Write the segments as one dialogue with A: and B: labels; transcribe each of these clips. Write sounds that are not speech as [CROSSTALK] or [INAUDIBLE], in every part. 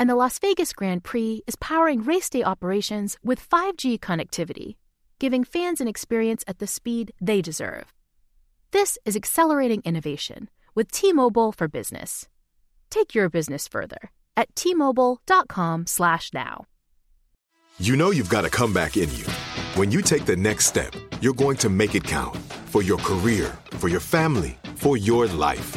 A: And the Las Vegas Grand Prix is powering race day operations with 5G connectivity, giving fans an experience at the speed they deserve. This is accelerating innovation with T-Mobile for Business. Take your business further at t-mobile.com/now.
B: You know you've got a comeback in you. When you take the next step, you're going to make it count for your career, for your family, for your life.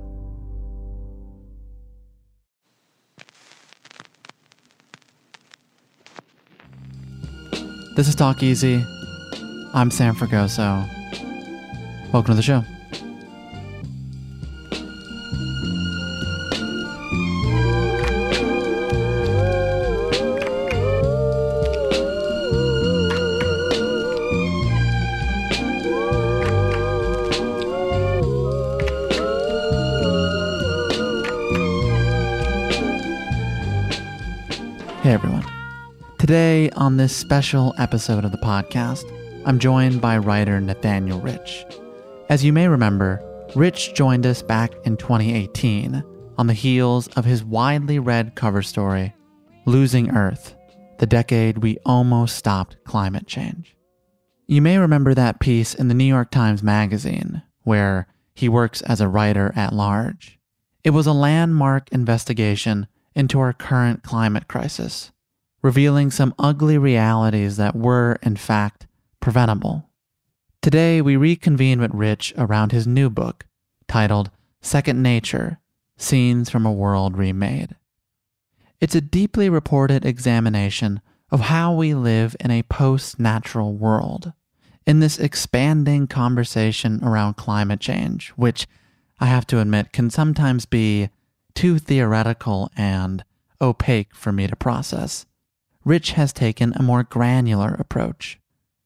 C: This is Talk Easy. I'm Sam Fragoso. Welcome to the show. On this special episode of the podcast, I'm joined by writer Nathaniel Rich. As you may remember, Rich joined us back in 2018 on the heels of his widely read cover story, Losing Earth The Decade We Almost Stopped Climate Change. You may remember that piece in the New York Times Magazine, where he works as a writer at large. It was a landmark investigation into our current climate crisis, revealing some ugly realities that were, in fact, preventable. Today, we reconvene with Rich around his new book, titled Second Nature Scenes from a World Remade. It's a deeply reported examination of how we live in a post natural world, in this expanding conversation around climate change, which I have to admit can sometimes be too theoretical and opaque for me to process. Rich has taken a more granular approach.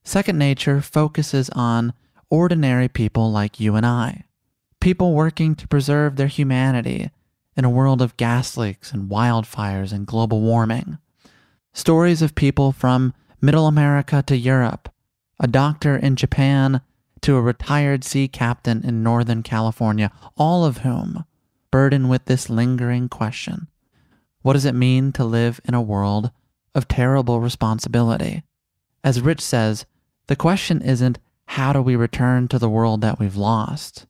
C: Second Nature focuses on ordinary people like you and I, people working to preserve their humanity in a world of gas leaks and wildfires and global warming. Stories of people from Middle America to Europe, a doctor in Japan to a retired sea captain in Northern California, all of whom burdened with this lingering question What does it mean to live in a world of terrible responsibility? As Rich says, the question isn't how do we return to the world that we've lost?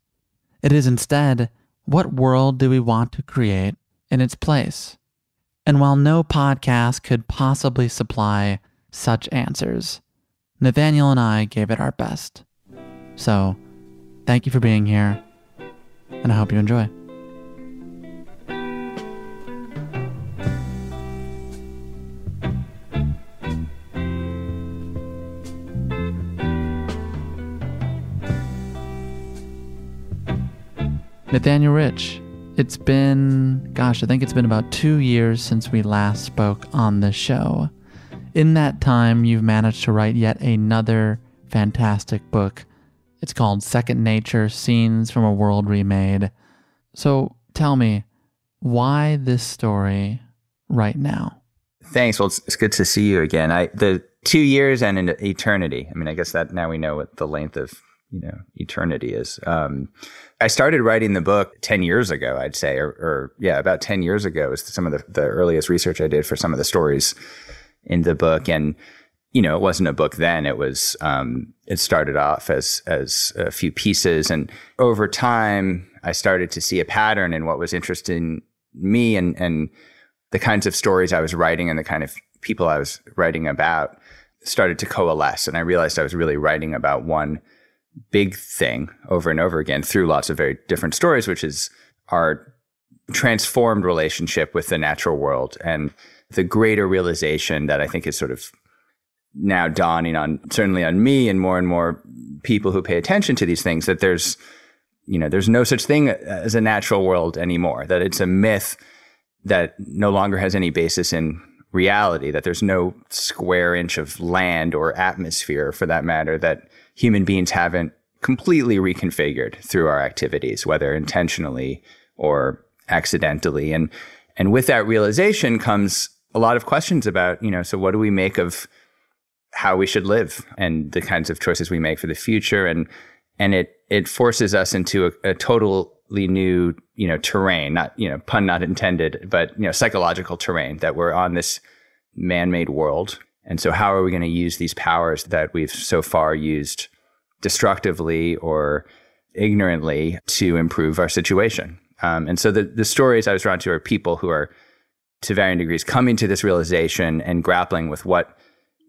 C: It is instead, what world do we want to create in its place? And while no podcast could possibly supply such answers, Nathaniel and I gave it our best. So, thank you for being here, and I hope you enjoy. Nathaniel Rich, it's been, gosh, I think it's been about two years since we last spoke on the show. In that time, you've managed to write yet another fantastic book. It's called Second Nature Scenes from a World Remade. So tell me, why this story right now?
D: Thanks. Well, it's, it's good to see you again. I the two years and an eternity. I mean, I guess that now we know what the length of you know eternity is. Um, I started writing the book ten years ago, I'd say, or, or yeah, about ten years ago was some of the, the earliest research I did for some of the stories in the book, and you know, it wasn't a book then. It was um, it started off as as a few pieces, and over time, I started to see a pattern in what was interesting me and and the kinds of stories I was writing and the kind of people I was writing about started to coalesce. And I realized I was really writing about one big thing over and over again through lots of very different stories, which is our transformed relationship with the natural world and the greater realization that I think is sort of now dawning on certainly on me and more and more people who pay attention to these things that there's you know there's no such thing as a natural world anymore that it's a myth that no longer has any basis in reality, that there's no square inch of land or atmosphere for that matter that human beings haven't completely reconfigured through our activities, whether intentionally or accidentally. And, and with that realization comes a lot of questions about, you know, so what do we make of how we should live and the kinds of choices we make for the future? And, and it, it forces us into a, a total new, you know, terrain, not, you know, pun not intended, but, you know, psychological terrain that we're on this man-made world. And so how are we going to use these powers that we've so far used destructively or ignorantly to improve our situation? Um, and so the, the stories I was drawn to are people who are to varying degrees coming to this realization and grappling with what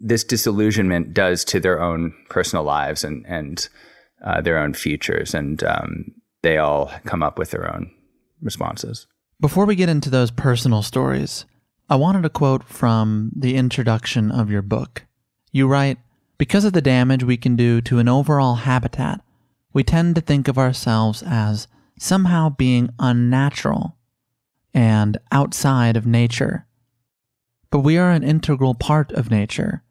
D: this disillusionment does to their own personal lives and, and uh, their own futures. And um, they all come up with their own responses.
C: Before we get into those personal stories, I wanted to quote from the introduction of your book. You write, Because of the damage we can do to an overall habitat, we tend to think of ourselves as somehow being unnatural and outside of nature. But we are an integral part of nature,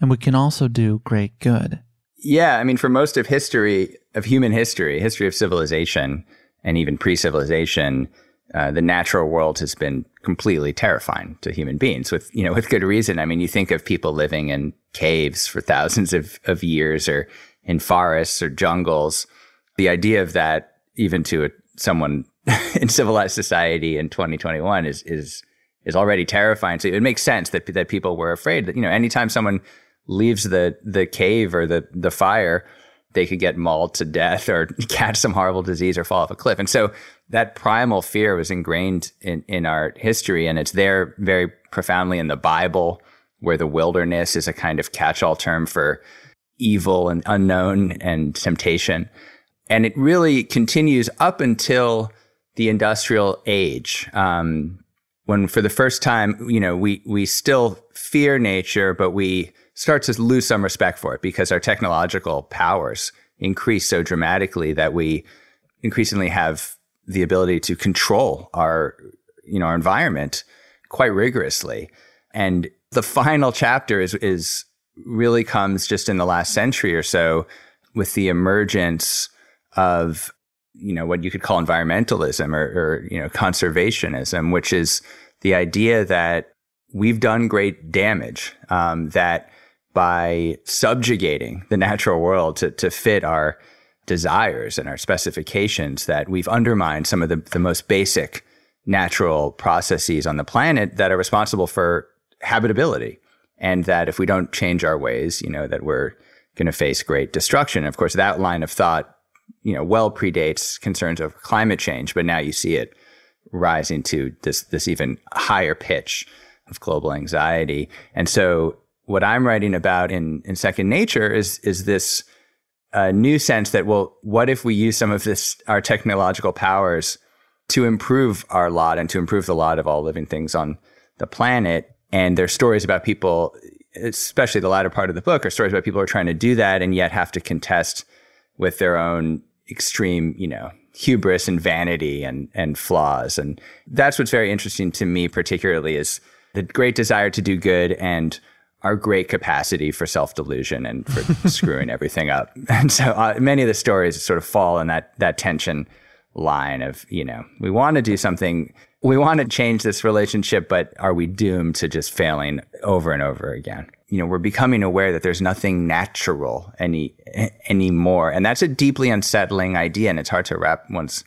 C: and we can also do great good.
D: Yeah, I mean, for most of history, of human history, history of civilization, and even pre-civilization, uh, the natural world has been completely terrifying to human beings with, you know, with good reason. I mean, you think of people living in caves for thousands of, of years or in forests or jungles. The idea of that, even to a, someone [LAUGHS] in civilized society in 2021 is, is, is already terrifying. So it makes sense that, that people were afraid that, you know, anytime someone leaves the the cave or the the fire, they could get mauled to death or [LAUGHS] catch some horrible disease or fall off a cliff. And so that primal fear was ingrained in, in our history and it's there very profoundly in the Bible, where the wilderness is a kind of catch-all term for evil and unknown and temptation. And it really continues up until the industrial age. Um, when for the first time, you know, we, we still fear nature, but we start to lose some respect for it because our technological powers increase so dramatically that we increasingly have the ability to control our, you know, our environment quite rigorously. And the final chapter is, is really comes just in the last century or so with the emergence of, you know, what you could call environmentalism or, or you know, conservationism, which is the idea that we've done great damage, um, that by subjugating the natural world to, to fit our desires and our specifications that we've undermined some of the, the most basic natural processes on the planet that are responsible for habitability. And that if we don't change our ways, you know, that we're going to face great destruction. Of course, that line of thought, you know, well predates concerns of climate change, but now you see it rising to this, this even higher pitch of global anxiety. And so what I'm writing about in, in Second Nature is, is this uh, new sense that, well, what if we use some of this, our technological powers to improve our lot and to improve the lot of all living things on the planet? And there's stories about people, especially the latter part of the book, are stories about people who are trying to do that and yet have to contest with their own extreme, you know, hubris and vanity and, and flaws. And that's what's very interesting to me, particularly, is the great desire to do good and our great capacity for self delusion and for [LAUGHS] screwing everything up. [LAUGHS] And so uh, many of the stories sort of fall in that that tension line of you know we want to do something, we want to change this relationship, but are we doomed to just failing over and over again? you know, we're becoming aware that there's nothing natural any anymore, and that's a deeply unsettling idea, and it's hard to wrap one's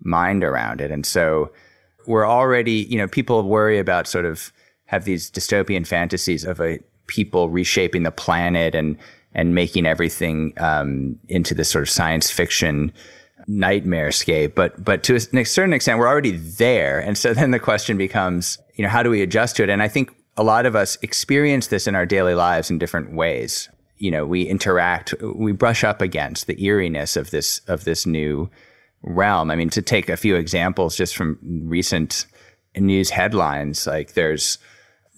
D: mind around it. And so, we're already, you know, people worry about sort of have these dystopian fantasies of a people reshaping the planet and and making everything um, into this sort of science fiction nightmare scape. But but to a certain extent, we're already there, and so then the question becomes, you know, how do we adjust to it? And I think a lot of us experience this in our daily lives in different ways. You know, we interact, we brush up against the eeriness of this of this new realm. I mean, to take a few examples just from recent news headlines, like there's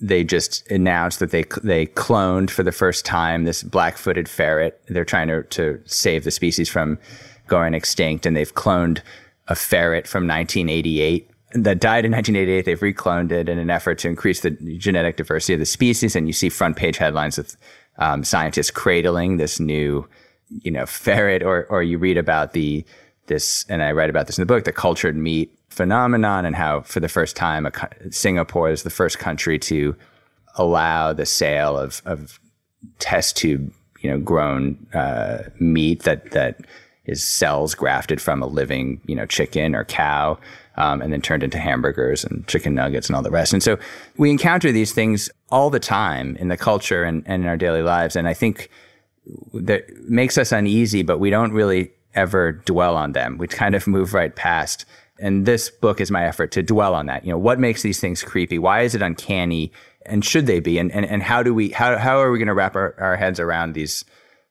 D: they just announced that they they cloned for the first time this black-footed ferret. They're trying to to save the species from going extinct, and they've cloned a ferret from 1988 that died in 1988. They've recloned it in an effort to increase the genetic diversity of the species. And you see front page headlines with um, scientists cradling this new, you know, ferret, or or you read about the this, and I write about this in the book, the cultured meat phenomenon, and how for the first time, Singapore is the first country to allow the sale of of test tube, you know, grown uh, meat that that is cells grafted from a living, you know, chicken or cow um, and then turned into hamburgers and chicken nuggets and all the rest. And so we encounter these things all the time in the culture and, and in our daily lives. And I think that makes us uneasy, but we don't really ever dwell on them. We kind of move right past. And this book is my effort to dwell on that. You know, what makes these things creepy? Why is it uncanny? And should they be? And, and, and how do we, how, how are we going to wrap our, our heads around these,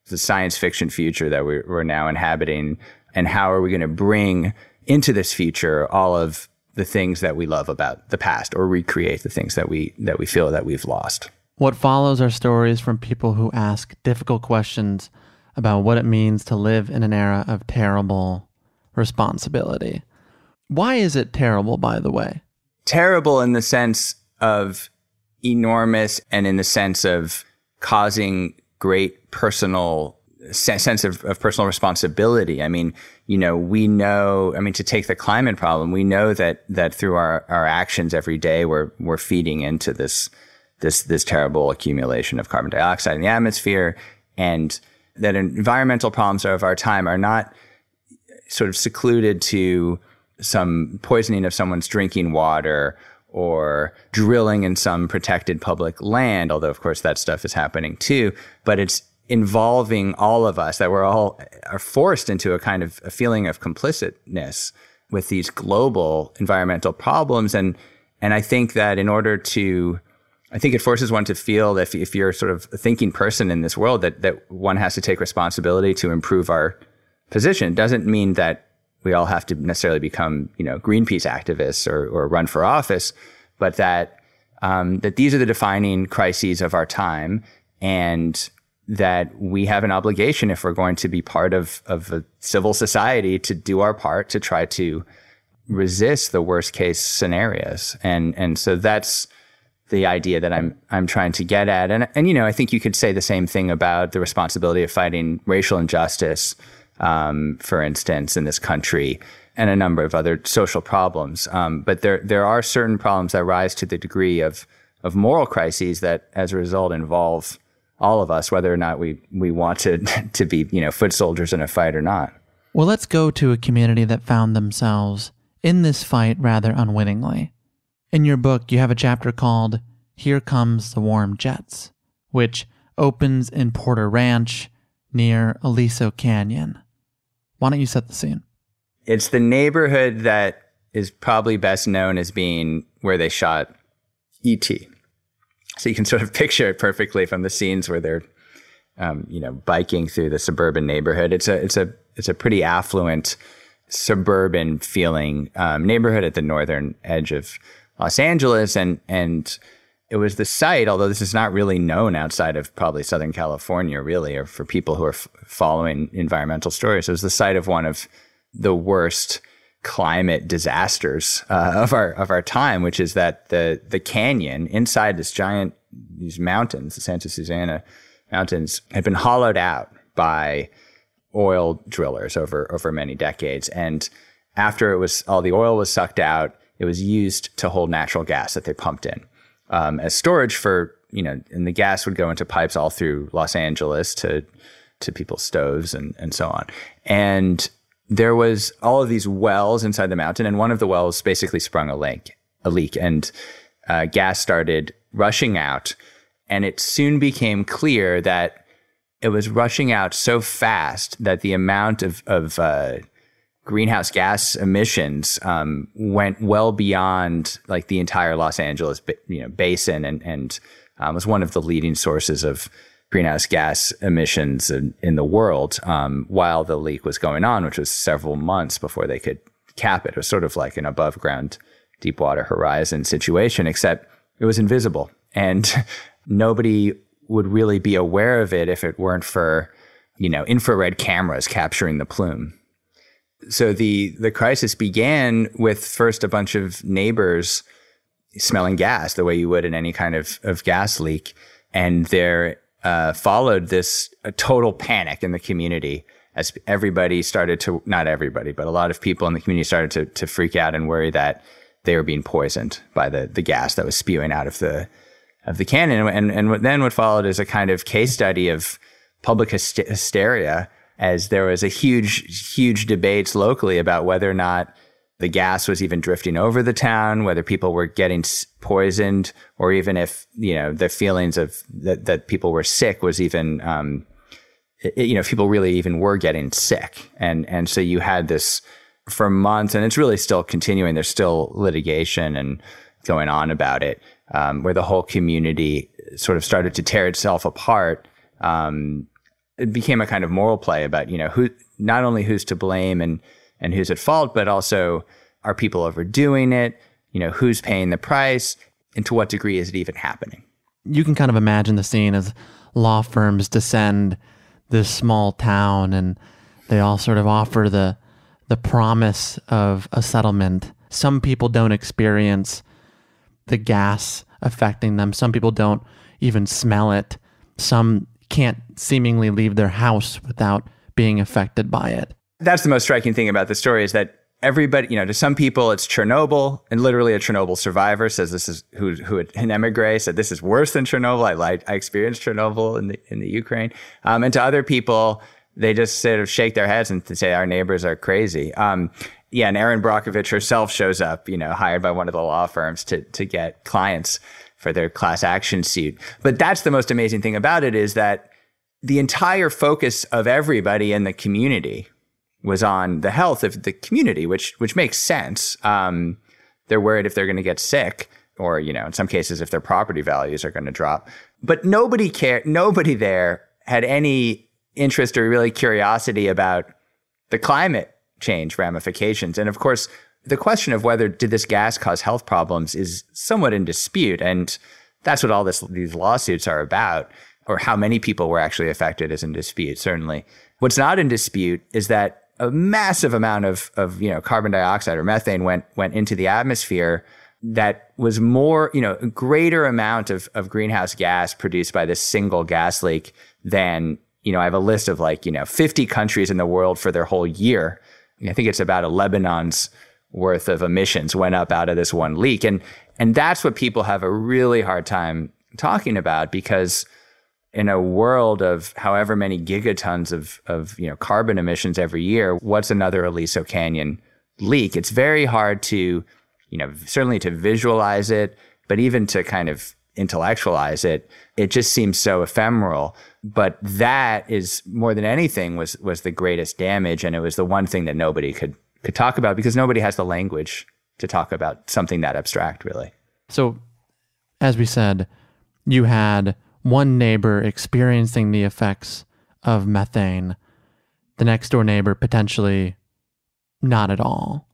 D: the science fiction future that we're, we're now inhabiting? And how are we going to bring into this future all of the things that we love about the past or recreate the things that we that we feel that we've lost.
C: What follows are stories from people who ask difficult questions about what it means to live in an era of terrible responsibility. Why is it terrible, by the way?
D: Terrible in the sense of enormous and in the sense of causing great personal sense of, of personal responsibility. I mean, you know, we know, I mean, to take the climate problem, we know that, that through our, our actions every day, we're, we're feeding into this, this, this terrible accumulation of carbon dioxide in the atmosphere and that environmental problems of our time are not sort of secluded to some poisoning of someone's drinking water or drilling in some protected public land, although of course that stuff is happening too, but it's involving all of us that we're all are forced into a kind of a feeling of complicitness with these global environmental problems and and I think that in order to I think it forces one to feel that if, if you're sort of a thinking person in this world that that one has to take responsibility to improve our position. It doesn't mean that we all have to necessarily become, you know, Greenpeace activists or, or run for office, but that um, that these are the defining crises of our time, and that we have an obligation if we're going to be part of, of a civil society to do our part to try to resist the worst case scenarios. And, and so that's the idea that I'm, I'm trying to get at. And, and, you know, I think you could say the same thing about the responsibility of fighting racial injustice, um, for instance, in this country and a number of other social problems. Um, but there, there are certain problems that rise to the degree of, of moral crises that as a result involve all of us, whether or not we, we want to, [LAUGHS] to be, you know, foot soldiers in a fight or not.
C: Well, let's go to a community that found themselves in this fight rather unwittingly. In your book, you have a chapter called Here Comes the Warm Jets, which opens in Porter Ranch near Aliso Canyon. Why don't you set the scene?
D: It's the neighborhood that is probably best known as being where they shot E.T. So you can sort of [LAUGHS] picture it perfectly from the scenes where they're, um, you know, biking through the suburban neighborhood. It's a it's a it's a pretty affluent suburban feeling um, neighborhood at the northern edge of Los Angeles, and and it was the site. Although this is not really known outside of probably Southern California, really, or for people who are f- following environmental stories, it was the site of one of the worst climate disasters uh, of our of our time, which is that the the canyon inside this giant these mountains, the Santa Susana mountains, had been hollowed out by oil drillers over over many decades, and after it was all the oil was sucked out, it was used to hold natural gas that they pumped in um, as storage for you know, and the gas would go into pipes all through Los Angeles to to people's stoves and and so on. And there was all of these wells inside the mountain, and one of the wells basically sprung a leak, a leak, and uh, gas started rushing out. And it soon became clear that it was rushing out so fast that the amount of, of uh, greenhouse gas emissions um, went well beyond like the entire Los Angeles you know basin and and um, was one of the leading sources of greenhouse gas emissions in, in the world um, while the leak was going on, which was several months before they could cap it. It was sort of like an above ground Deepwater Horizon situation, except it was invisible and [LAUGHS] nobody would really be aware of it if it weren't for you know infrared cameras capturing the plume so the the crisis began with first a bunch of neighbors smelling gas the way you would in any kind of, of gas leak, and there uh, followed this total panic in the community as everybody started to not everybody, but a lot of people in the community started to to freak out and worry that they were being poisoned by the the gas that was spewing out of the of the cannon. And and then what followed is a kind of case study of public hysteria as there was a huge, huge debates locally about whether or not the gas was even drifting over the town, whether people were getting poisoned, or even if you know the feelings of that that people were sick was even um, it, you know if people really even were getting sick, and and so you had this for months, and it's really still continuing. There's still litigation and going on about it, um, where the whole community sort of started to tear itself apart. Um, it became a kind of moral play about you know who not only who's to blame and and who's at fault, but also are people overdoing it? You know, who's paying the price, and to what degree is it even happening?
C: You can kind of imagine the scene as law firms descend this small town, and they all sort of offer the the promise of a settlement. Some people don't experience the gas affecting them. Some people don't even smell it. Some can't seemingly leave their house without being affected by it.
D: That's the most striking thing about the story is that everybody, you know, to some people it's Chernobyl, and literally a Chernobyl survivor says this is who who an emigre said this is worse than Chernobyl. I I experienced Chernobyl in the in the Ukraine, um, and to other people they just sort of shake their heads and say our neighbors are crazy. Um, yeah, and Erin Brockovich herself shows up, you know, hired by one of the law firms to to get clients for their class action suit. But that's the most amazing thing about it is that the entire focus of everybody in the community was on the health of the community, which which makes sense. Um, they're worried if they're going to get sick, or you know, in some cases, if their property values are going to drop. But nobody cared. Nobody there had any interest or really curiosity about the climate change ramifications. And of course, the question of whether did this gas cause health problems is somewhat in dispute, and that's what all this, these lawsuits are about. Or how many people were actually affected is in dispute. Certainly, what's not in dispute is that a massive amount of of you know carbon dioxide or methane went went into the atmosphere that was more, you know, a greater amount of, of greenhouse gas produced by this single gas leak than, you know, I have a list of like, you know, 50 countries in the world for their whole year. I think it's about a Lebanon's worth of emissions went up out of this one leak. And, and that's what people have a really hard time talking about because in a world of however many gigatons of, of you know, carbon emissions every year, what's another Aliso Canyon leak? It's very hard to, you know, certainly to visualize it, but even to kind of intellectualize it, it just seems so ephemeral. But that is more than anything was was the greatest damage, and it was the one thing that nobody could could talk about because nobody has the language to talk about something that abstract, really.
C: So, as we said, you had one neighbor experiencing the effects of methane, the next door neighbor potentially not at all.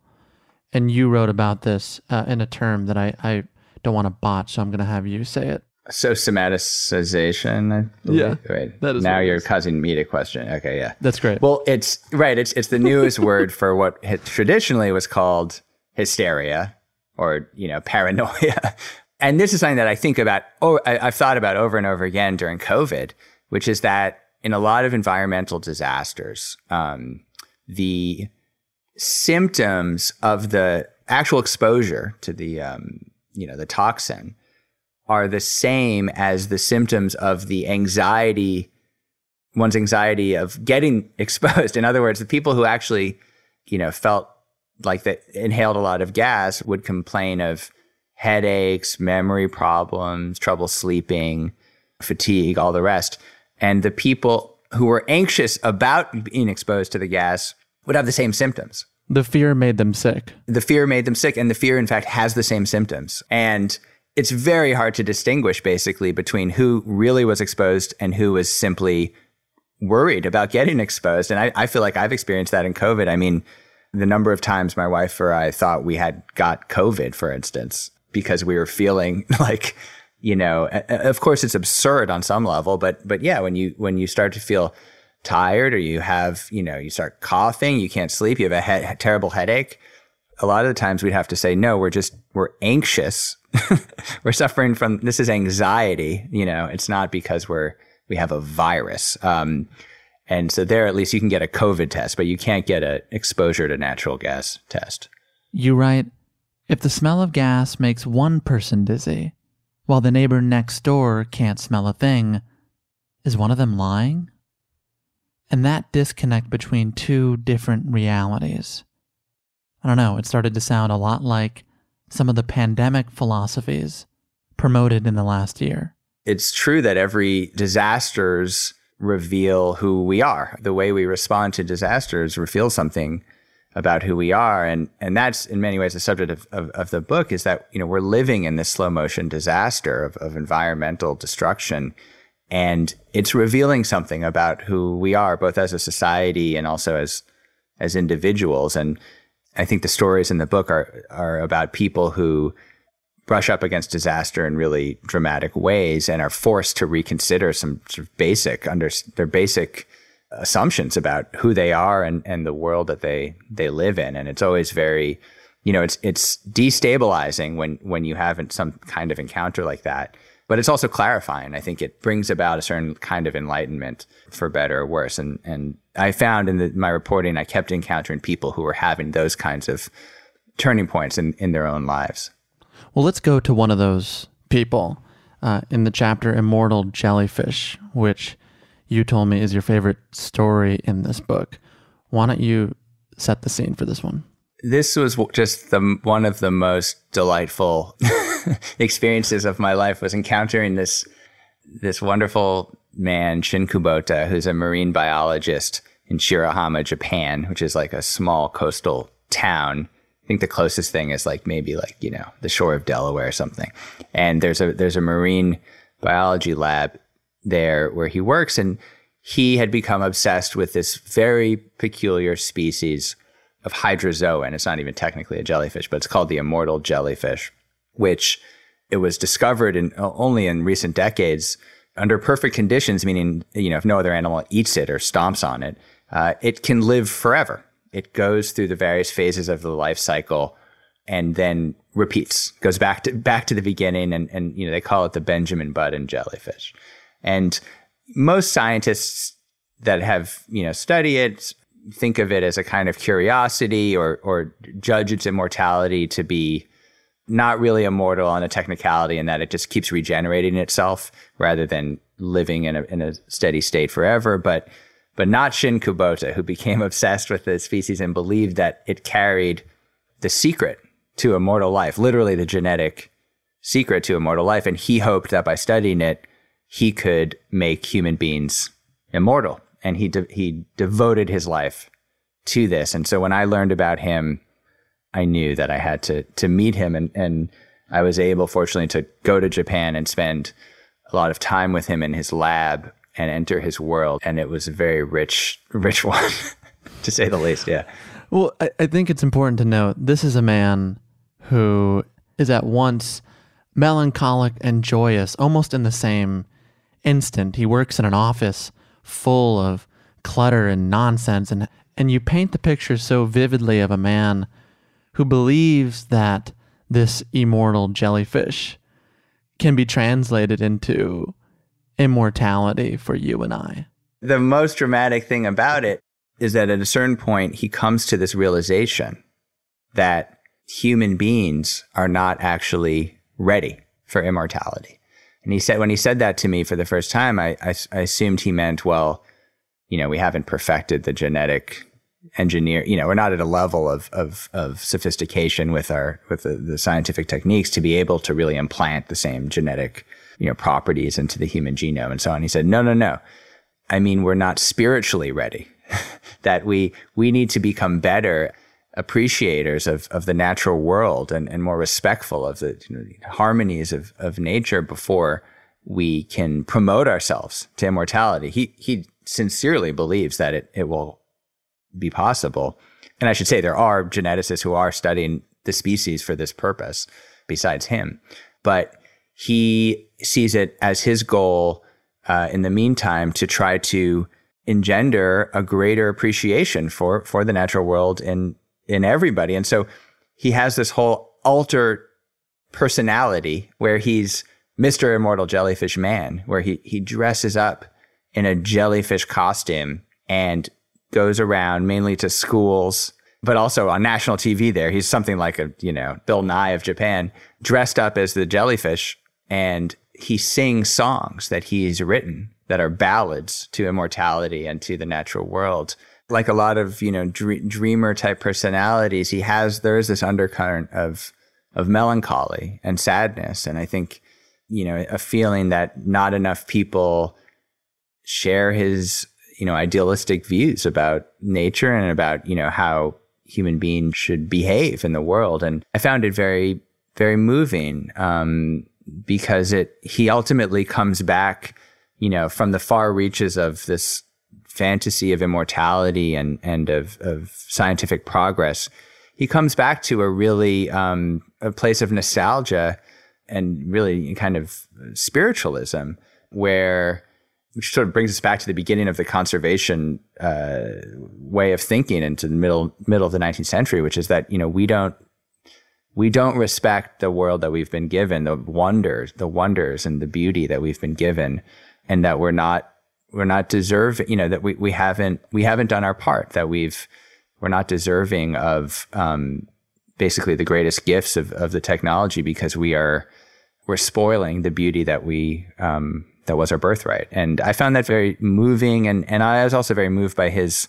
C: And you wrote about this uh, in a term that I, I don't want to botch, so I'm going to have you say it.
D: So somaticization.
C: Yeah,
D: right. That is now you're causing me to question. Okay, yeah,
C: that's great.
D: Well, it's right. It's it's the newest [LAUGHS] word for what traditionally was called hysteria or you know paranoia. And this is something that I think about. Oh, I, I've thought about over and over again during COVID, which is that in a lot of environmental disasters, um, the symptoms of the actual exposure to the um, you know the toxin are the same as the symptoms of the anxiety, one's anxiety of getting [LAUGHS] exposed. In other words, the people who actually, you know, felt like that inhaled a lot of gas would complain of headaches, memory problems, trouble sleeping, fatigue, all the rest. And the people who were anxious about being exposed to the gas would have the same symptoms.
C: The fear made them sick.
D: The fear made them sick, and the fear, in fact, has the same symptoms. And it's very hard to distinguish basically between who really was exposed and who was simply worried about getting exposed. And I, I feel like I've experienced that in COVID. I mean, the number of times my wife or I thought we had got COVID, for instance, because we were feeling [LAUGHS] like, you know, of course it's absurd on some level, but, but yeah, when you, when you start to feel tired or you have, you know, you start coughing, you can't sleep, you have a he- terrible headache. A lot of the times we'd have to say, no, we're just, we're anxious. [LAUGHS] we're suffering from, this is anxiety. You know, it's not because we're, we have a virus. Um, and so there, at least you can get a COVID test, but you can't get an exposure to natural gas test.
C: You write, if the smell of gas makes one person dizzy, while the neighbor next door can't smell a thing, is one of them lying? And that disconnect between two different realities. I don't know, it started to sound a lot like some of the pandemic philosophies promoted in the last year.
D: It's true that every disasters reveal who we are. The way we respond to disasters reveals something about who we are. And, and that's in many ways the subject of, of, of, the book is that, you know, we're living in this slow motion disaster of, of environmental destruction. And it's revealing something about who we are, both as a society and also as, as individuals. And I think the stories in the book are, are about people who brush up against disaster in really dramatic ways and are forced to reconsider some sort of basic under their basic assumptions about who they are and, and the world that they they live in. And it's always very you know it's it's destabilizing when when you have some kind of encounter like that. But it's also clarifying. I think it brings about a certain kind of enlightenment for better or worse. And and i found in the, my reporting i kept encountering people who were having those kinds of turning points in in their own lives.
C: Well, let's go to one of those people uh, in the chapter Immortal Jellyfish, which you told me is your favorite story in this book. Why don't you set the scene for this one?
D: This was just the one of the most delightful [LAUGHS] experiences of my life was encountering this this wonderful man Shin Kubota, who's a marine biologist in Shirahama, Japan, which is like a small coastal town I think the closest thing is like maybe like you know the shore of Delaware or something. And there's a there's a marine biology lab there where he works, and he had become obsessed with this very peculiar species of hydrozoa, and it's not even technically a jellyfish, but it's called the immortal jellyfish, which it was discovered in only in recent decades under perfect conditions, meaning you know if no other animal eats it or stomps on it, uh, it can live forever it goes through the various phases of the life cycle and then repeats, goes back to back to the beginning, and and you know they call it the Benjamin Button jellyfish. And most scientists that have you know study it think of it as a kind of curiosity or or judge its immortality to be not really immortal on a technicality in that it just keeps regenerating itself rather than living in a in a steady state forever, but but not Shin Kubota, who became [LAUGHS] obsessed with the species and believed that it carried the secret to immortal life, literally the genetic secret to immortal life. And he hoped that by studying it, he could make human beings immortal. And he, de- he devoted his life to this. And so when I learned about him, I knew that I had to, to meet him. And, and I was able, fortunately, to go to Japan and spend a lot of time with him in his lab and enter his world. And it was a very rich, [LAUGHS] rich one, [LAUGHS] to say the least. Yeah.
C: Well, I, I think it's important to note this is a man who is at once melancholic and joyous, almost in the same instant. He works in an office full of clutter and nonsense, and, and you paint the picture so vividly of a man who believes that this immortal jellyfish can be translated into immortality for you and I.
D: The most dramatic thing about it is that at a certain point, he comes to this realization that human beings are not actually ready for immortality. And he said, when he said that to me for the first time, I, I, I assumed he meant, well, you know, we haven't perfected the genetic engineer, you know, we're not at a level of, of, of sophistication with our, with the, the scientific techniques to be able to really implant the same genetic, you know, properties into the human genome and so on. He said, no, no, no. I mean, we're not spiritually ready. [LAUGHS] that we we need to become better appreciators of, of the natural world and, and more respectful of the you know, harmonies of, of nature before we can promote ourselves to immortality. He he sincerely believes that it, it will be possible. And I should say there are geneticists who are studying the species for this purpose besides him. But he sees it as his goal uh, in the meantime to try to engender a greater appreciation for for the natural world in in everybody. And so he has this whole alter personality where he's Mr. Immortal Jellyfish Man, where he he dresses up in a jellyfish costume and goes around mainly to schools, but also on national TV there. He's something like a, you know, Bill Nye of Japan, dressed up as the jellyfish and he sings songs that he's written that are ballads to immortality and to the natural world. Like a lot of, you know, dr- dreamer type personalities, he has, there is this undercurrent of, of melancholy and sadness. And I think, you know, a feeling that not enough people share his, you know, idealistic views about nature and about, you know, how human beings should behave in the world. And I found it very, very moving. Um, because it he ultimately comes back, you know, from the far reaches of this fantasy of immortality and and of of scientific progress. He comes back to a really um, a place of nostalgia and really kind of spiritualism, where which sort of brings us back to the beginning of the conservation uh, way of thinking into the middle middle of the 19th century, which is that you know we don't we don't respect the world that we've been given, the wonders, the wonders and the beauty that we've been given, and that we're not we're not deserving, you know, that we, we haven't we haven't done our part, that we've we're not deserving of um, basically the greatest gifts of, of the technology because we are we're spoiling the beauty that we um, that was our birthright. And I found that very moving and and I was also very moved by his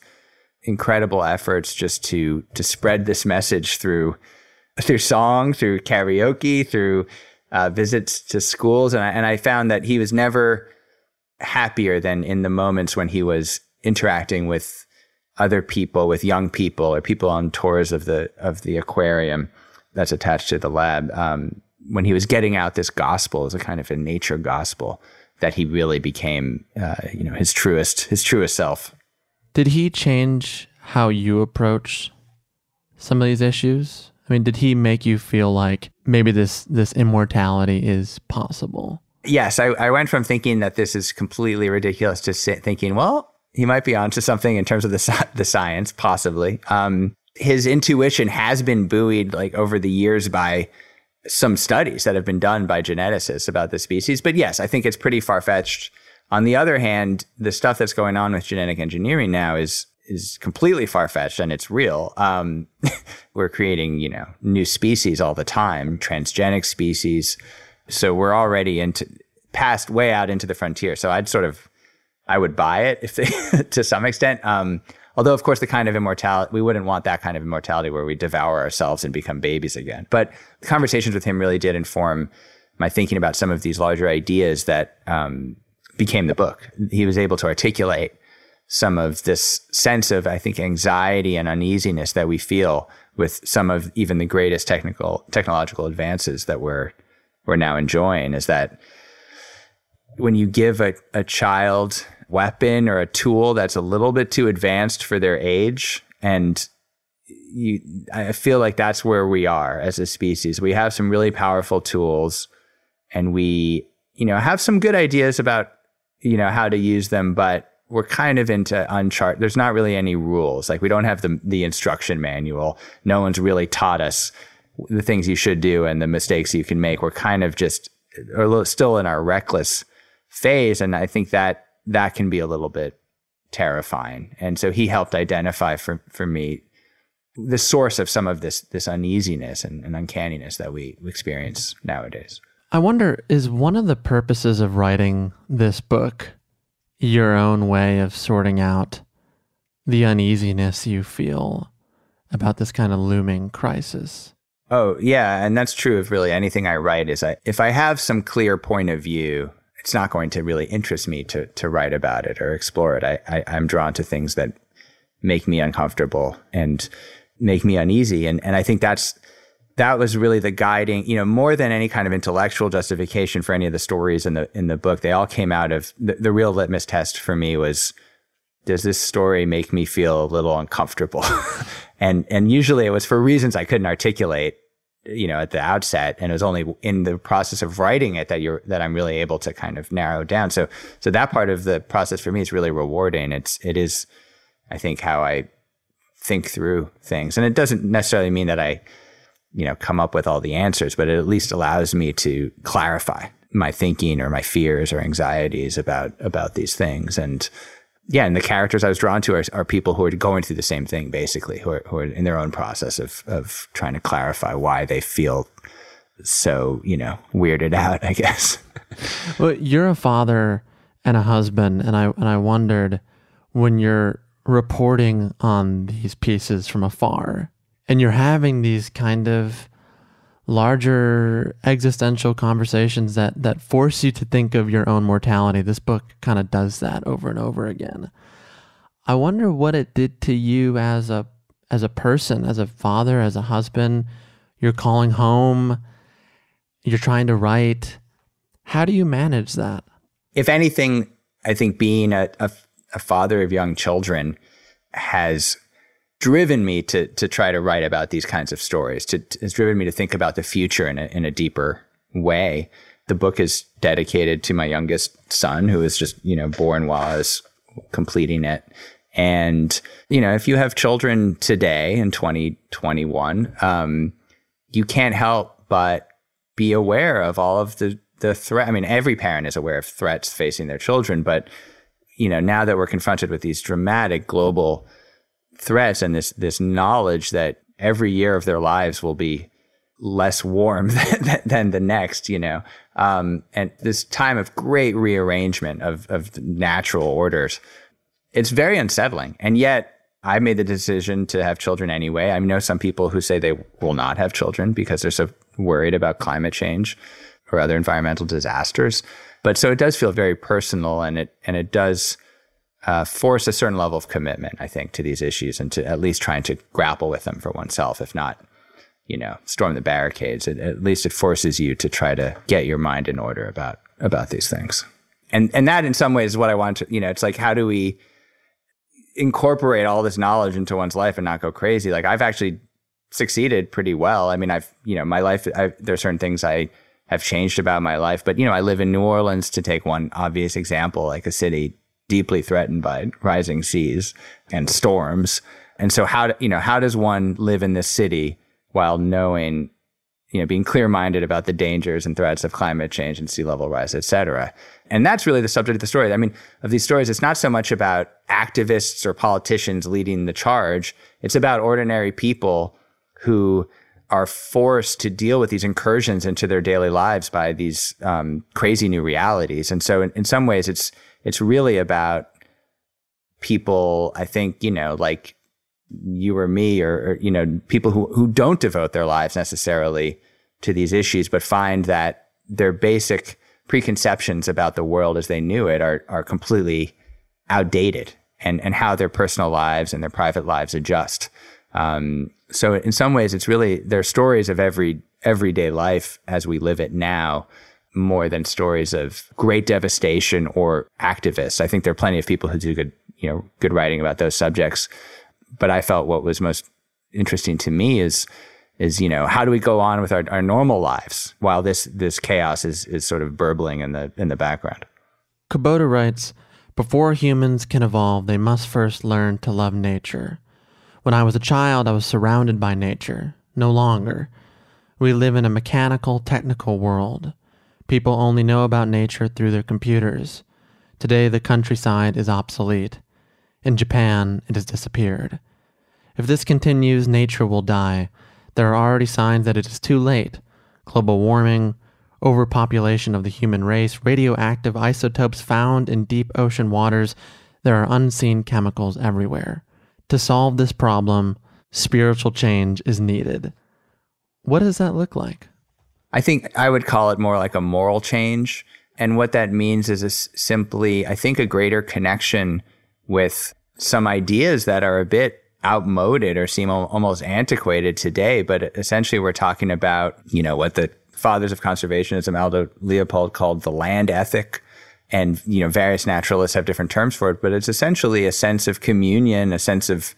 D: incredible efforts just to to spread this message through through song, through karaoke, through uh, visits to schools, and I, and I found that he was never happier than in the moments when he was interacting with other people, with young people, or people on tours of the of the aquarium that's attached to the lab. Um, when he was getting out this gospel as a kind of a nature gospel, that he really became, uh, you know, his truest his truest self.
C: Did he change how you approach some of these issues? I mean, did he make you feel like maybe this this immortality is possible?
D: Yes, I, I went from thinking that this is completely ridiculous to thinking, well, he might be onto something in terms of the the science, possibly. Um, his intuition has been buoyed like over the years by some studies that have been done by geneticists about the species. But yes, I think it's pretty far fetched. On the other hand, the stuff that's going on with genetic engineering now is is completely far fetched and it's real. Um, [LAUGHS] we're creating, you know, new species all the time, transgenic species. So we're already into past way out into the frontier. So I'd sort of, I would buy it if they, [LAUGHS] to some extent. Um, although of course the kind of immortality, we wouldn't want that kind of immortality where we devour ourselves and become babies again. But the conversations with him really did inform my thinking about some of these larger ideas that, um, became the book. He was able to articulate some of this sense of, I think, anxiety and uneasiness that we feel with some of even the greatest technical technological advances that we're we're now enjoying is that when you give a, a child weapon or a tool that's a little bit too advanced for their age and you I feel like that's where we are as a species. We have some really powerful tools and we, you know, have some good ideas about, you know, how to use them, but we're kind of into uncharted. There's not really any rules. Like we don't have the the instruction manual. No one's really taught us the things you should do and the mistakes you can make. We're kind of just or still in our reckless phase, and I think that that can be a little bit terrifying. And so he helped identify for for me the source of some of this this uneasiness and, and uncanniness that we experience nowadays.
C: I wonder is one of the purposes of writing this book your own way of sorting out the uneasiness you feel about this kind of looming crisis?
D: Oh, yeah, and that's true of really anything I write is I if I have some clear point of view, it's not going to really interest me to to write about it or explore it. I, I I'm drawn to things that make me uncomfortable and make me uneasy. And and I think that's that was really the guiding, you know, more than any kind of intellectual justification for any of the stories in the in the book. They all came out of the, the real litmus test for me was does this story make me feel a little uncomfortable? [LAUGHS] and and usually it was for reasons I couldn't articulate, you know, at the outset. And it was only in the process of writing it that you're that I'm really able to kind of narrow down. So so that part of the process for me is really rewarding. It's it is, I think, how I think through things. And it doesn't necessarily mean that I you know, come up with all the answers, but it at least allows me to clarify my thinking or my fears or anxieties about about these things. And yeah, and the characters I was drawn to are, are people who are going through the same thing, basically, who are, who are in their own process of of trying to clarify why they feel so, you know, weirded out. I guess. [LAUGHS]
C: well, you're a father and a husband, and I and I wondered when you're reporting on these pieces from afar and you're having these kind of larger existential conversations that that force you to think of your own mortality. This book kind of does that over and over again. I wonder what it did to you as a as a person, as a father, as a husband. You're calling home, you're trying to write. How do you manage that?
D: If anything, I think being a, a, a father of young children has driven me to to try to write about these kinds of stories. To, to, it's driven me to think about the future in a, in a deeper way. The book is dedicated to my youngest son, who was just you know born while I was completing it. And you know, if you have children today in 2021, um, you can't help but be aware of all of the the threat. I mean, every parent is aware of threats facing their children, but you know, now that we're confronted with these dramatic global threats and this this knowledge that every year of their lives will be less warm [LAUGHS] than, than the next, you know, um, and this time of great rearrangement of of natural orders. It's very unsettling, and yet I made the decision to have children anyway. I know some people who say they will not have children because they're so worried about climate change or other environmental disasters. But so it does feel very personal, and it and it does uh, force a certain level of commitment, I think, to these issues and to at least trying to grapple with them for oneself, if not, you know, storm the barricades. It, at least it forces you to try to get your mind in order about about these things. And and that in some ways is what I want to, you know, it's like how do we incorporate all this knowledge into one's life and not go crazy? Like I've actually succeeded pretty well. I mean, I've, you know, my life, I've, there are certain things I have changed about my life, but you know, I live in New Orleans to take one obvious example, like a city deeply threatened by rising seas and storms. And so how, you know, how does one live in this city while knowing, you know, being clear minded about the dangers and threats of climate change and sea level rise, et cetera? And that's really the subject of the story. I mean, of these stories, it's not so much about activists or politicians leading the charge. It's about ordinary people who are forced to deal with these incursions into their daily lives by these um, crazy new realities. And so, in, in some ways, it's it's really about people, I think, you know, like you or me or, or, you know, people who, who don't devote their lives necessarily to these issues, but find that their basic preconceptions about the world as they knew it are, are completely outdated and, and how their personal lives and their private lives adjust. Um, so in some ways, it's really, they're stories of every, everyday life as we live it now more than stories of great devastation or activists. I think there are plenty of people who do good, you know, good writing about those subjects. But I felt what was most interesting to me is is, you know, how do we go on with our, our normal lives while this this chaos is is sort of burbling in the in the background.
C: Kubota writes, before humans can evolve, they must first learn to love nature. When I was a child, I was surrounded by nature. No longer. We live in a mechanical, technical world. People only know about nature through their computers. Today, the countryside is obsolete. In Japan, it has disappeared. If this continues, nature will die. There are already signs that it is too late. Global warming, overpopulation of the human race, radioactive isotopes found in deep ocean waters. There are unseen chemicals everywhere. To solve this problem, spiritual change is needed. What does that look like?
D: I think I would call it more like a moral change. And what that means is simply, I think, a greater connection with some ideas that are a bit outmoded or seem almost antiquated today. But essentially, we're talking about, you know, what the fathers of conservationism, Aldo Leopold, called the land ethic. And, you know, various naturalists have different terms for it, but it's essentially a sense of communion, a sense of,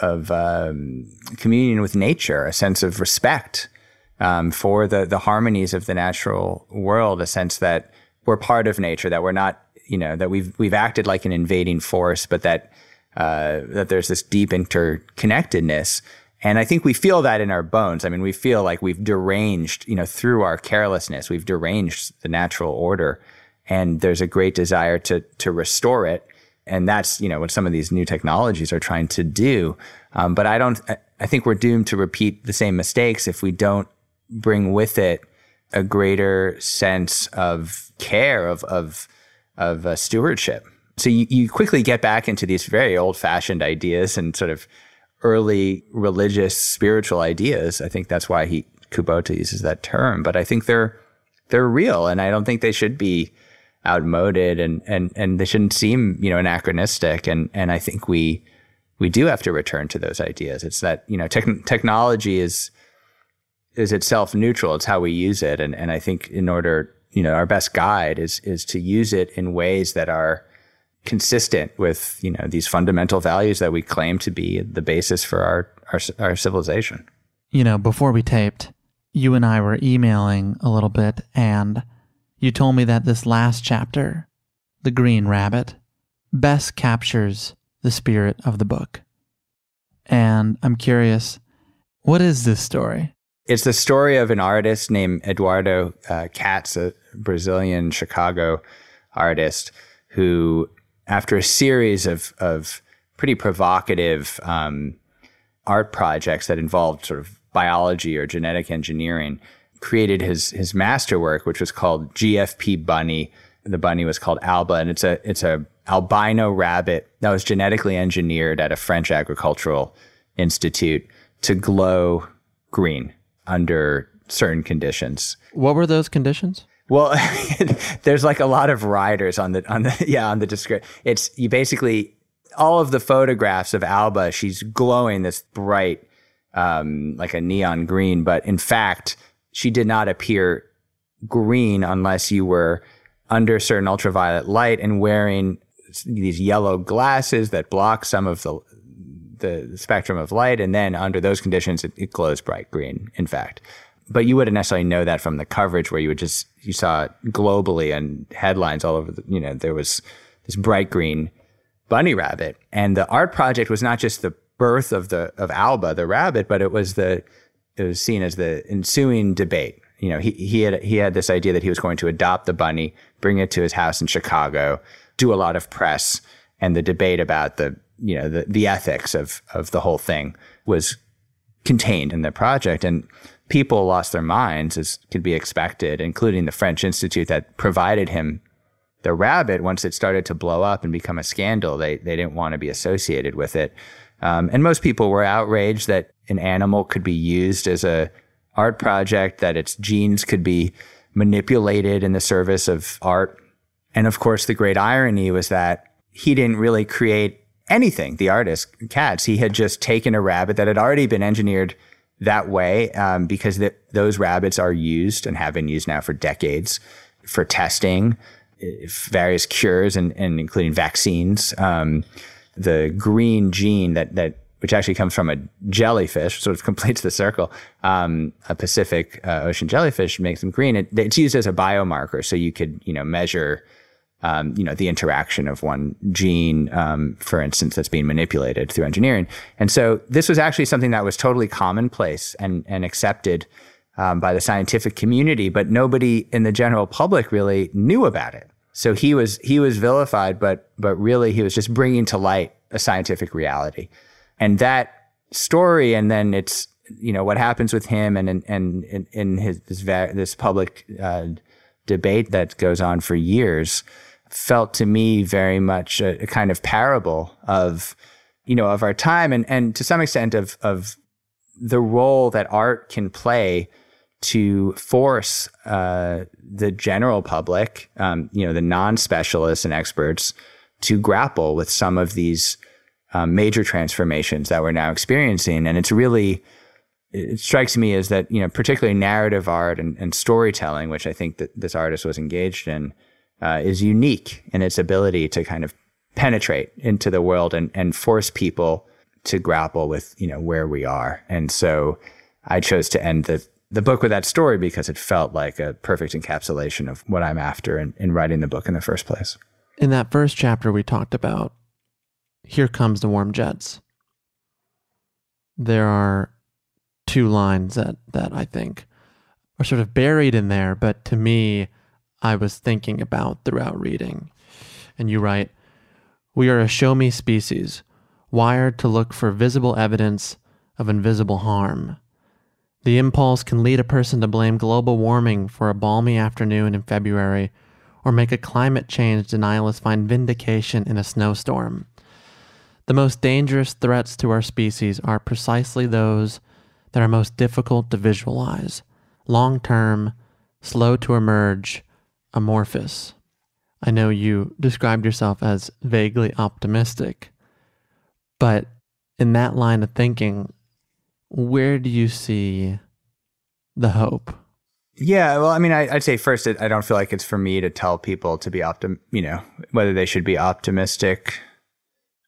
D: of um, communion with nature, a sense of respect um, for the, the harmonies of the natural world, a sense that we're part of nature, that we're not, you know, that we've, we've acted like an invading force, but that, uh, that there's this deep interconnectedness. And I think we feel that in our bones. I mean, we feel like we've deranged, you know, through our carelessness, we've deranged the natural order. And there's a great desire to, to restore it. And that's, you know, what some of these new technologies are trying to do. Um, but I don't, I think we're doomed to repeat the same mistakes if we don't bring with it a greater sense of care, of, of, of uh, stewardship. So you, you quickly get back into these very old fashioned ideas and sort of early religious spiritual ideas. I think that's why he Kubota uses that term, but I think they're they're real, and I don't think they should be outmoded and and and they shouldn't seem you know anachronistic. And and I think we we do have to return to those ideas. It's that you know te- technology is is itself neutral. It's how we use it, and and I think in order you know our best guide is is to use it in ways that are consistent with you know these fundamental values that we claim to be the basis for our our, our civilization.
C: You know, before we taped, you and I were emailing a little bit, and you told me that this last chapter, the Green Rabbit, best captures the spirit of the book. And I'm curious, what is this story?
D: It's the story of an artist named Eduardo uh, Kac, a Brazilian Chicago artist who after a series of, of pretty provocative um, art projects that involved sort of biology or genetic engineering, created his his masterwork, which was called GFP Bunny. The bunny was called Alba, and it's a it's a albino rabbit that was genetically engineered at a French agricultural institute to glow green under certain conditions.
C: What were those conditions?
D: Well, [LAUGHS] there's like a lot of riders on the on the [LAUGHS] yeah on the description. It's you basically all of the photographs of Alba. She's glowing this bright, um, like a neon green, but in fact, she did not appear green unless you were under certain ultraviolet light and wearing these yellow glasses that block some of the the spectrum of light, and then under those conditions, it, it glows bright green. In fact, but you wouldn't necessarily know that from the coverage where you would just you saw it globally and headlines all over the you know there was this bright green bunny rabbit and the art project was not just the birth of the of alba the rabbit but it was the it was seen as the ensuing debate you know he he had he had this idea that he was going to adopt the bunny bring it to his house in chicago do a lot of press and the debate about the you know the the ethics of of the whole thing was contained in the project and people lost their minds, as could be expected, including the French Institute that provided him the rabbit. Once it started to blow up and become a scandal, they, they didn't want to be associated with it. Um, and most people were outraged that an animal could be used as a art project, that its genes could be manipulated in the service of art. And of course, the great irony was that he didn't really create anything, the artist, Kac. He had just taken a rabbit that had already been engineered that way um, because th- those rabbits are used and have been used now for decades for testing various cures and, and including vaccines. Um, the green gene that that which actually comes from a jellyfish, sort of [LAUGHS] completes the circle. Um, a Pacific uh, Ocean jellyfish makes them green. It, it's used as a biomarker, so you could you know measure um, you know, the interaction of one gene, um, for instance, that's being manipulated through engineering. And so this was actually something that was totally commonplace and, and accepted um, by the scientific community, but nobody in the general public really knew about it. So he was he was vilified, but but really he was just bringing to light a scientific reality, and that story, and then its you know what happens with him and and in, in his this, this public uh, debate that goes on for years felt to me very much a, a, kind of parable of you know of our time and and to some extent of of the role that art can play to force uh, the general public, um, you know, the non-specialists and experts, to grapple with some of these um, major transformations that we're now experiencing. And it's really, it strikes me as that, you know, particularly narrative art and, and storytelling, which I think that this artist was engaged in, uh, is unique in its ability to kind of penetrate into the world and, and force people to grapple with, you know, where we are. And so I chose to end the, the book with that story because it felt like a perfect encapsulation of what I'm after in, in writing the book in the first place.
C: In that first chapter we talked about, here comes the warm jets. There are two lines that, that I think are sort of buried in there, but to me, I was thinking about throughout reading. And you write, We are a show me species, wired to look for visible evidence of invisible harm. The impulse can lead a person to blame global warming for a balmy afternoon in February, or make a climate change denialist find vindication in a snowstorm. The most dangerous threats to our species are precisely those that are most difficult to visualize, long term, slow to emerge, amorphous. I know you described yourself as vaguely optimistic, but in that line of thinking, where do you see the hope?
D: Yeah, well, I mean, I, would say first, I don't feel like it's for me to tell people to be optim, you know, whether they should be optimistic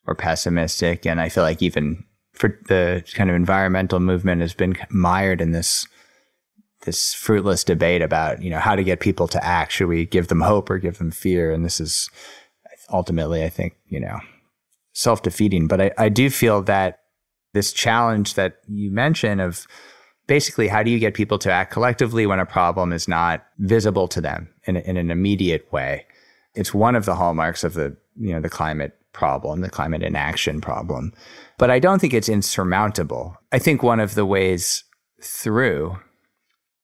D: or pessimistic. And I feel like even for the kind of environmental movement has been mired in this this fruitless debate about you know how to get people to act. Should we give them hope or give them fear? And this is ultimately, I think, you know, self defeating. But I, I do feel that this challenge that you mentioned of basically how do you get people to act collectively when a problem is not visible to them in, in an immediate way? It's one of the hallmarks of the you know the climate problem, the climate inaction problem. But I don't think it's insurmountable. I think one of the ways through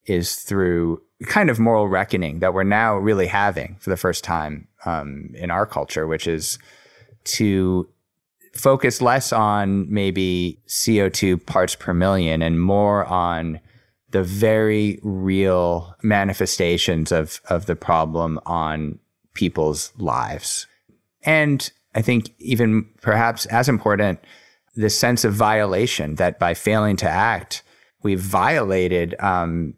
D: is through kind of moral reckoning that we're now really having for the first time um, in our culture, which is to focus less on maybe CO2 parts per million and more on the very real manifestations of, of the problem on people's lives. And I think even perhaps as important, the sense of violation that by failing to act, we've violated, um,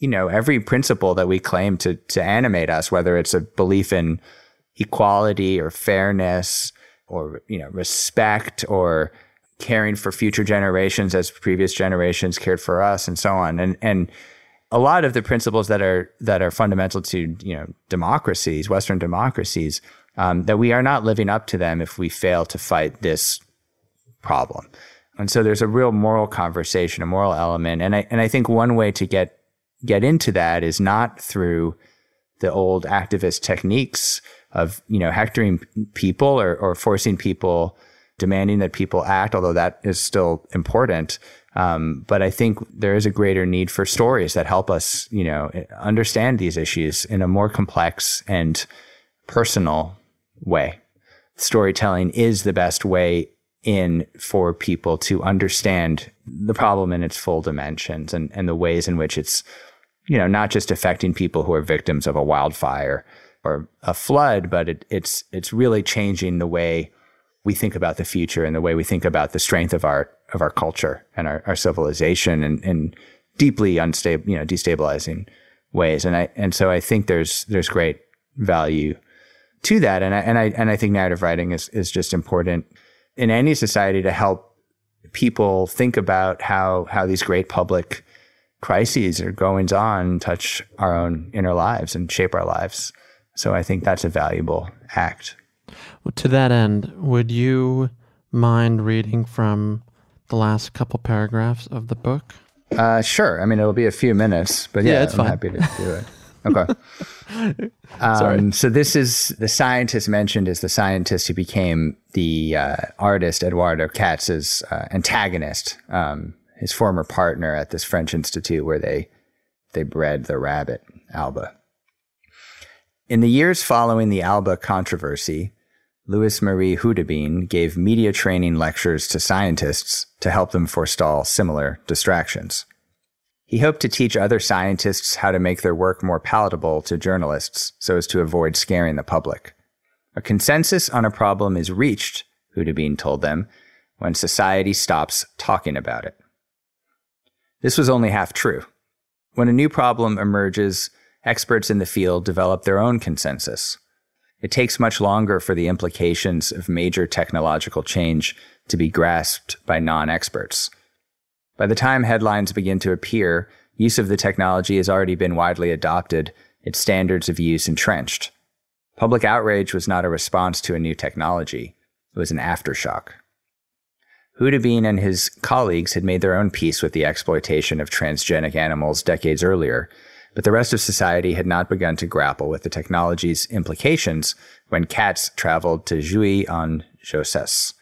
D: you know, every principle that we claim to to animate us, whether it's a belief in equality or fairness or you know respect or caring for future generations as previous generations cared for us and so on. And and a lot of the principles that are that are fundamental to you know democracies western democracies um, that we are not living up to them if we fail to fight this problem. And so there's a real moral conversation a moral element. And i and i think one way to get get into that is not through the old activist techniques of you know hectoring people or, or forcing people demanding that people act although that is still important. Um, but i think there is a greater need for stories that help us you know understand these issues in a more complex and personal way. Storytelling is the best way in for people to understand the problem in its full dimensions and, and the ways in which it's you know not just affecting people who are victims of a wildfire or a flood, but it, it's it's really changing the way we think about the future and the way we think about the strength of our of our culture and our, our civilization and, and deeply unstable, you know, destabilizing ways. And I and so I think there's there's great value to that. And I and I and I think narrative writing is is just important in any society to help people think about how how these great public crises or goings on touch our own inner lives and shape our lives. So I think that's a valuable act.
C: Well, to that end, would you mind reading from the last couple paragraphs of the book?
D: Uh, sure. I mean, it'll be a few minutes, but yeah, yeah it's I'm fine. happy to do it. Okay. [LAUGHS] um, Sorry. So this is the scientist mentioned is the scientist who became the uh, artist Eduardo Kac's uh, antagonist. Um, his former partner at this French institute where they they bred the rabbit, Alba. In the years following the Alba controversy, Louis Marie Houdebine gave media training lectures to scientists to help them forestall similar distractions. He hoped to teach other scientists how to make their work more palatable to journalists so as to avoid scaring the public. A consensus on a problem is reached, Houdebine told them, when society stops talking about it. This was only half true. When a new problem emerges, experts in the field develop their own consensus. It takes much longer for the implications of major technological change to be grasped by non experts. By the time headlines begin to appear, use of the technology has already been widely adopted, its standards of use entrenched. Public outrage was not a response to a new technology, it was an aftershock. Houdebine and his colleagues had made their own peace with the exploitation of transgenic animals decades earlier, but the rest of society had not begun to grapple with the technology's implications when Kac traveled to Jouy on Josses.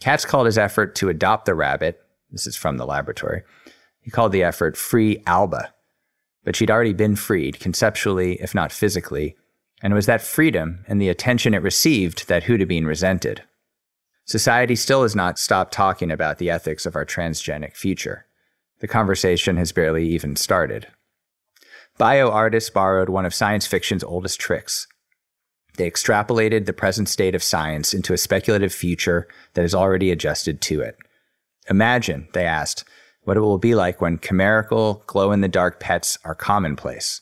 D: Kac called his effort to adopt the rabbit, this is from the laboratory, he called the effort Free Alba. But she'd already been freed, conceptually, if not physically, and it was that freedom and the attention it received that Houdebine resented. Society still has not stopped talking about the ethics of our transgenic future. The conversation has barely even started. Bio artists borrowed one of science fiction's oldest tricks. They extrapolated the present state of science into a speculative future that is already adjusted to it. Imagine, they asked, what it will be like when chimerical, glow in the dark pets are commonplace,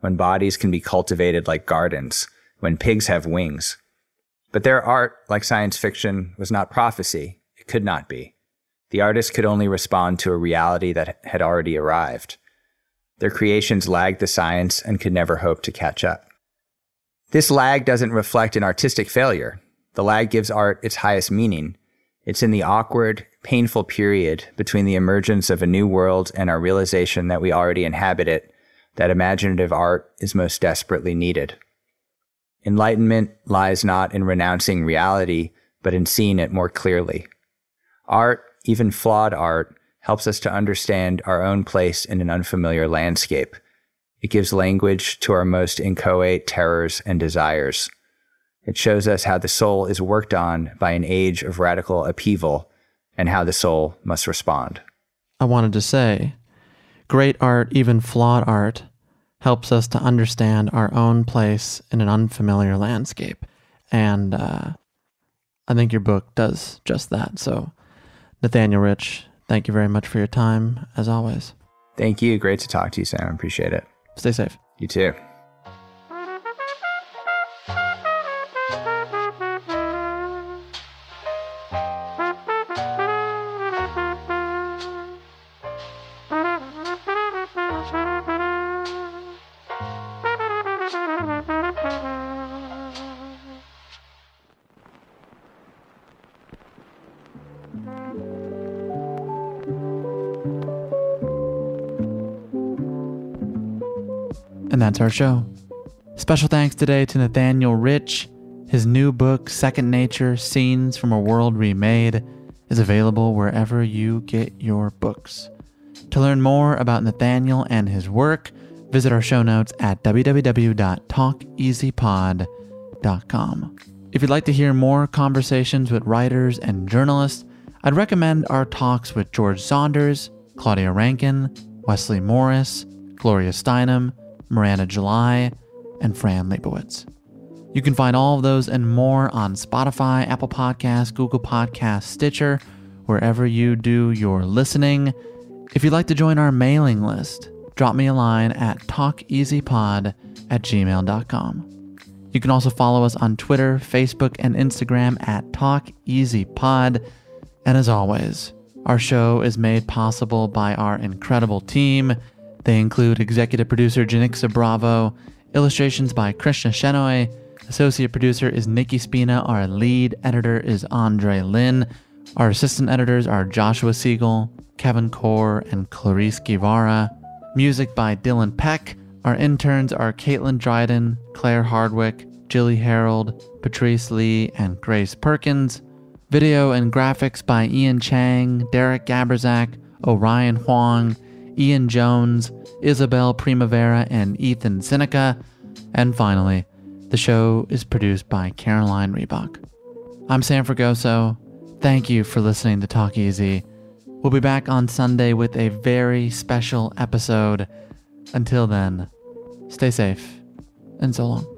D: when bodies can be cultivated like gardens, when pigs have wings, but their art, like science fiction, was not prophecy. It could not be. The artist could only respond to a reality that had already arrived. Their creations lagged the science and could never hope to catch up. This lag doesn't reflect an artistic failure. The lag gives art its highest meaning. It's in the awkward, painful period between the emergence of a new world and our realization that we already inhabit it that imaginative art is most desperately needed. Enlightenment lies not in renouncing reality, but in seeing it more clearly. Art, even flawed art, helps us to understand our own place in an unfamiliar landscape. It gives language to our most inchoate terrors and desires. It shows us how the soul is worked on by an age of radical upheaval and how the soul must respond.
C: I wanted to say, great art, even flawed art, helps us to understand our own place in an unfamiliar landscape. And uh, I think your book does just that. So, Nathaniel Rich, thank you very much for your time, as always.
D: Thank you. Great to talk to you, Sam. Appreciate it.
C: Stay safe.
D: You too.
C: Our show. Special thanks today to Nathaniel Rich. His new book, Second Nature Scenes from a World Remade, is available wherever you get your books. To learn more about Nathaniel and his work, visit our show notes at www.talkeasypod.com. If you'd like to hear more conversations with writers and journalists, I'd recommend our talks with George Saunders, Claudia Rankine, Wesley Morris, Gloria Steinem, Miranda July, and Fran Lebowitz. You can find all of those and more on Spotify, Apple Podcasts, Google Podcasts, Stitcher, wherever you do your listening. If you'd like to join our mailing list, drop me a line at talkeasypod at gmail.com. You can also follow us on Twitter, Facebook, and Instagram at TalkEasyPod. And as always, our show is made possible by our incredible team. They include executive producer Janixa Bravo, illustrations by Krishna Shenoy, associate producer is Nikki Spina, our lead editor is Andre Lin, our assistant editors are Joshua Siegel, Kevin Core, and Clarice Guevara. Music by Dylan Peck. Our interns are Caitlin Dryden, Claire Hardwick, Jilly Harold, Patrice Lee, and Grace Perkins. Video and graphics by Ian Chang, Derek Gaberzak, Orion Huang, Ian Jones, Isabel Primavera, and Ethan Seneca. And finally, the show is produced by Caroline Reebok. I'm Sam Fragoso. Thank you for listening to Talk Easy. We'll be back on Sunday with a very special episode. Until then, stay safe and so long.